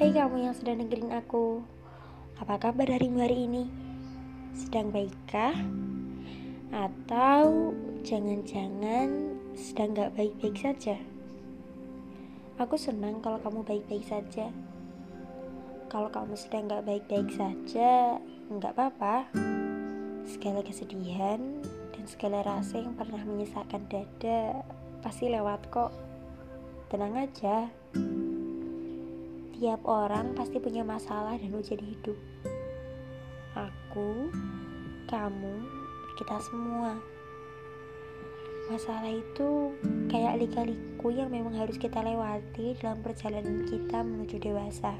Hai kamu yang sedang dengerin aku Apa kabar harimu hari ini? Sedang baikkah? Atau jangan-jangan sedang gak baik-baik saja? Aku senang kalau kamu baik-baik saja Kalau kamu sedang gak baik-baik saja Gak apa-apa Segala kesedihan dan segala rasa yang pernah menyesakkan dada Pasti lewat kok Tenang aja Tiap orang pasti punya masalah dan ujian hidup. Aku, kamu, kita semua. Masalah itu kayak lika-liku yang memang harus kita lewati dalam perjalanan kita menuju dewasa.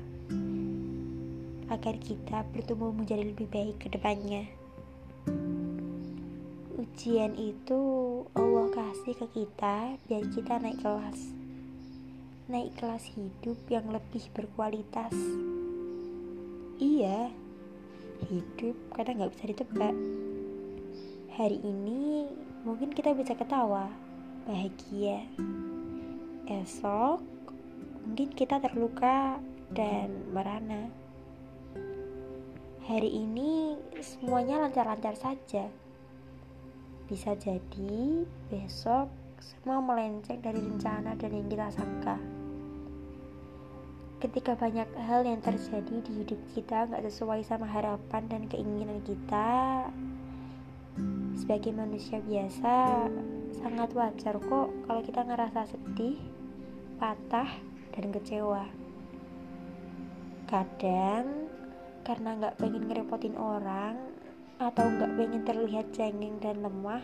Agar kita bertumbuh menjadi lebih baik ke depannya. Ujian itu Allah kasih ke kita biar kita naik kelas naik kelas hidup yang lebih berkualitas. Iya, hidup kadang nggak bisa ditebak. Hari ini mungkin kita bisa ketawa, bahagia. Esok mungkin kita terluka dan merana. Hari ini semuanya lancar-lancar saja. Bisa jadi besok semua melenceng dari rencana dan yang kita sangka ketika banyak hal yang terjadi di hidup kita nggak sesuai sama harapan dan keinginan kita sebagai manusia biasa sangat wajar kok kalau kita ngerasa sedih patah dan kecewa kadang karena nggak pengen ngerepotin orang atau nggak pengen terlihat cengeng dan lemah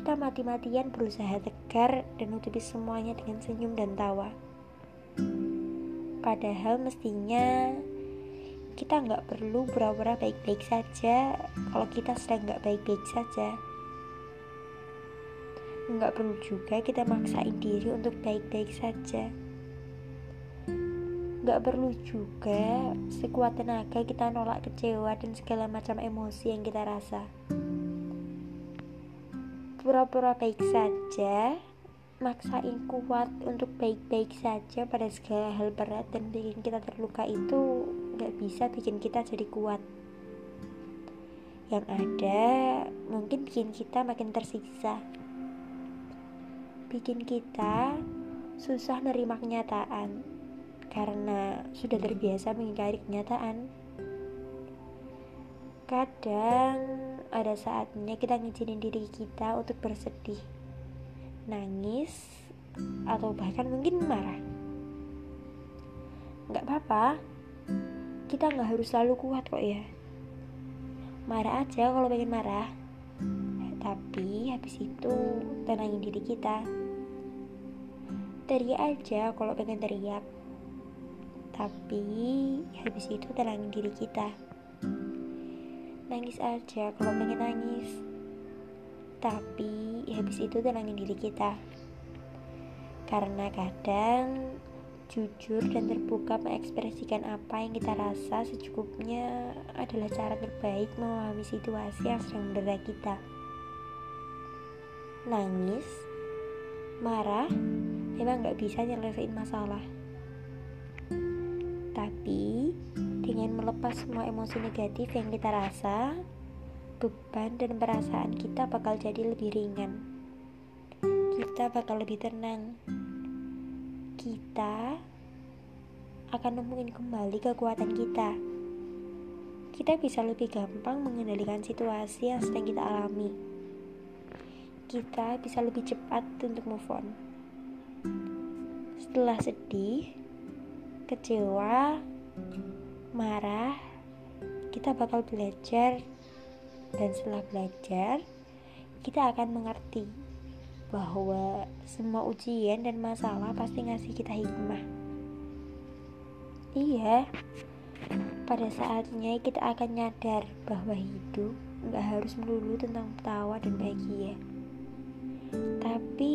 kita mati-matian berusaha tegar dan nutupi semuanya dengan senyum dan tawa. Padahal mestinya kita nggak perlu pura-pura baik-baik saja kalau kita sedang nggak baik-baik saja. Nggak perlu juga kita maksain diri untuk baik-baik saja. Nggak perlu juga sekuat tenaga kita nolak kecewa dan segala macam emosi yang kita rasa. Pura-pura baik saja maksain kuat untuk baik-baik saja pada segala hal berat dan bikin kita terluka itu gak bisa bikin kita jadi kuat. Yang ada mungkin bikin kita makin tersiksa. Bikin kita susah nerima kenyataan karena sudah terbiasa mengingkari kenyataan. Kadang ada saatnya kita ngizinin diri kita untuk bersedih nangis, atau bahkan mungkin marah. Nggak apa-apa, kita nggak harus selalu kuat kok ya. Marah aja kalau pengen marah, tapi habis itu tenangin diri kita. Teriak aja kalau pengen teriak, tapi habis itu tenangin diri kita. Nangis aja kalau pengen nangis tapi habis itu tenangin diri kita. Karena kadang jujur dan terbuka mengekspresikan apa yang kita rasa secukupnya adalah cara terbaik memahami situasi yang sedang mendera kita. Nangis marah memang gak bisa nyelesain masalah. Tapi dengan melepas semua emosi negatif yang kita rasa beban dan perasaan kita bakal jadi lebih ringan. Kita bakal lebih tenang. Kita akan nemuin kembali kekuatan kita. Kita bisa lebih gampang mengendalikan situasi yang sedang kita alami. Kita bisa lebih cepat untuk move on. Setelah sedih, kecewa, marah, kita bakal belajar dan setelah belajar kita akan mengerti bahwa semua ujian dan masalah pasti ngasih kita hikmah. Iya pada saatnya kita akan nyadar bahwa hidup nggak harus melulu tentang tawa dan bahagia. Tapi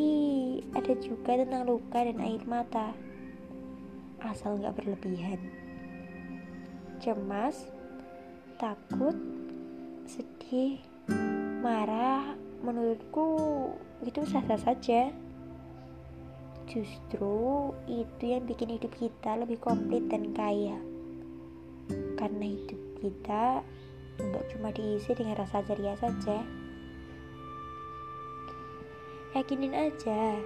ada juga tentang luka dan air mata asal nggak berlebihan. Cemas takut sedih, marah, menurutku itu sah-sah saja. Justru itu yang bikin hidup kita lebih komplit dan kaya. Karena hidup kita nggak cuma diisi dengan rasa ceria saja. Yakinin aja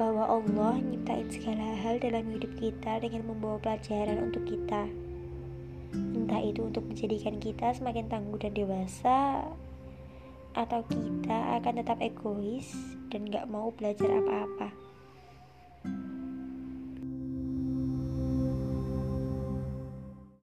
bahwa Allah nyiptain segala hal dalam hidup kita dengan membawa pelajaran untuk kita. Entah itu untuk menjadikan kita semakin tangguh dan dewasa, atau kita akan tetap egois dan gak mau belajar apa-apa.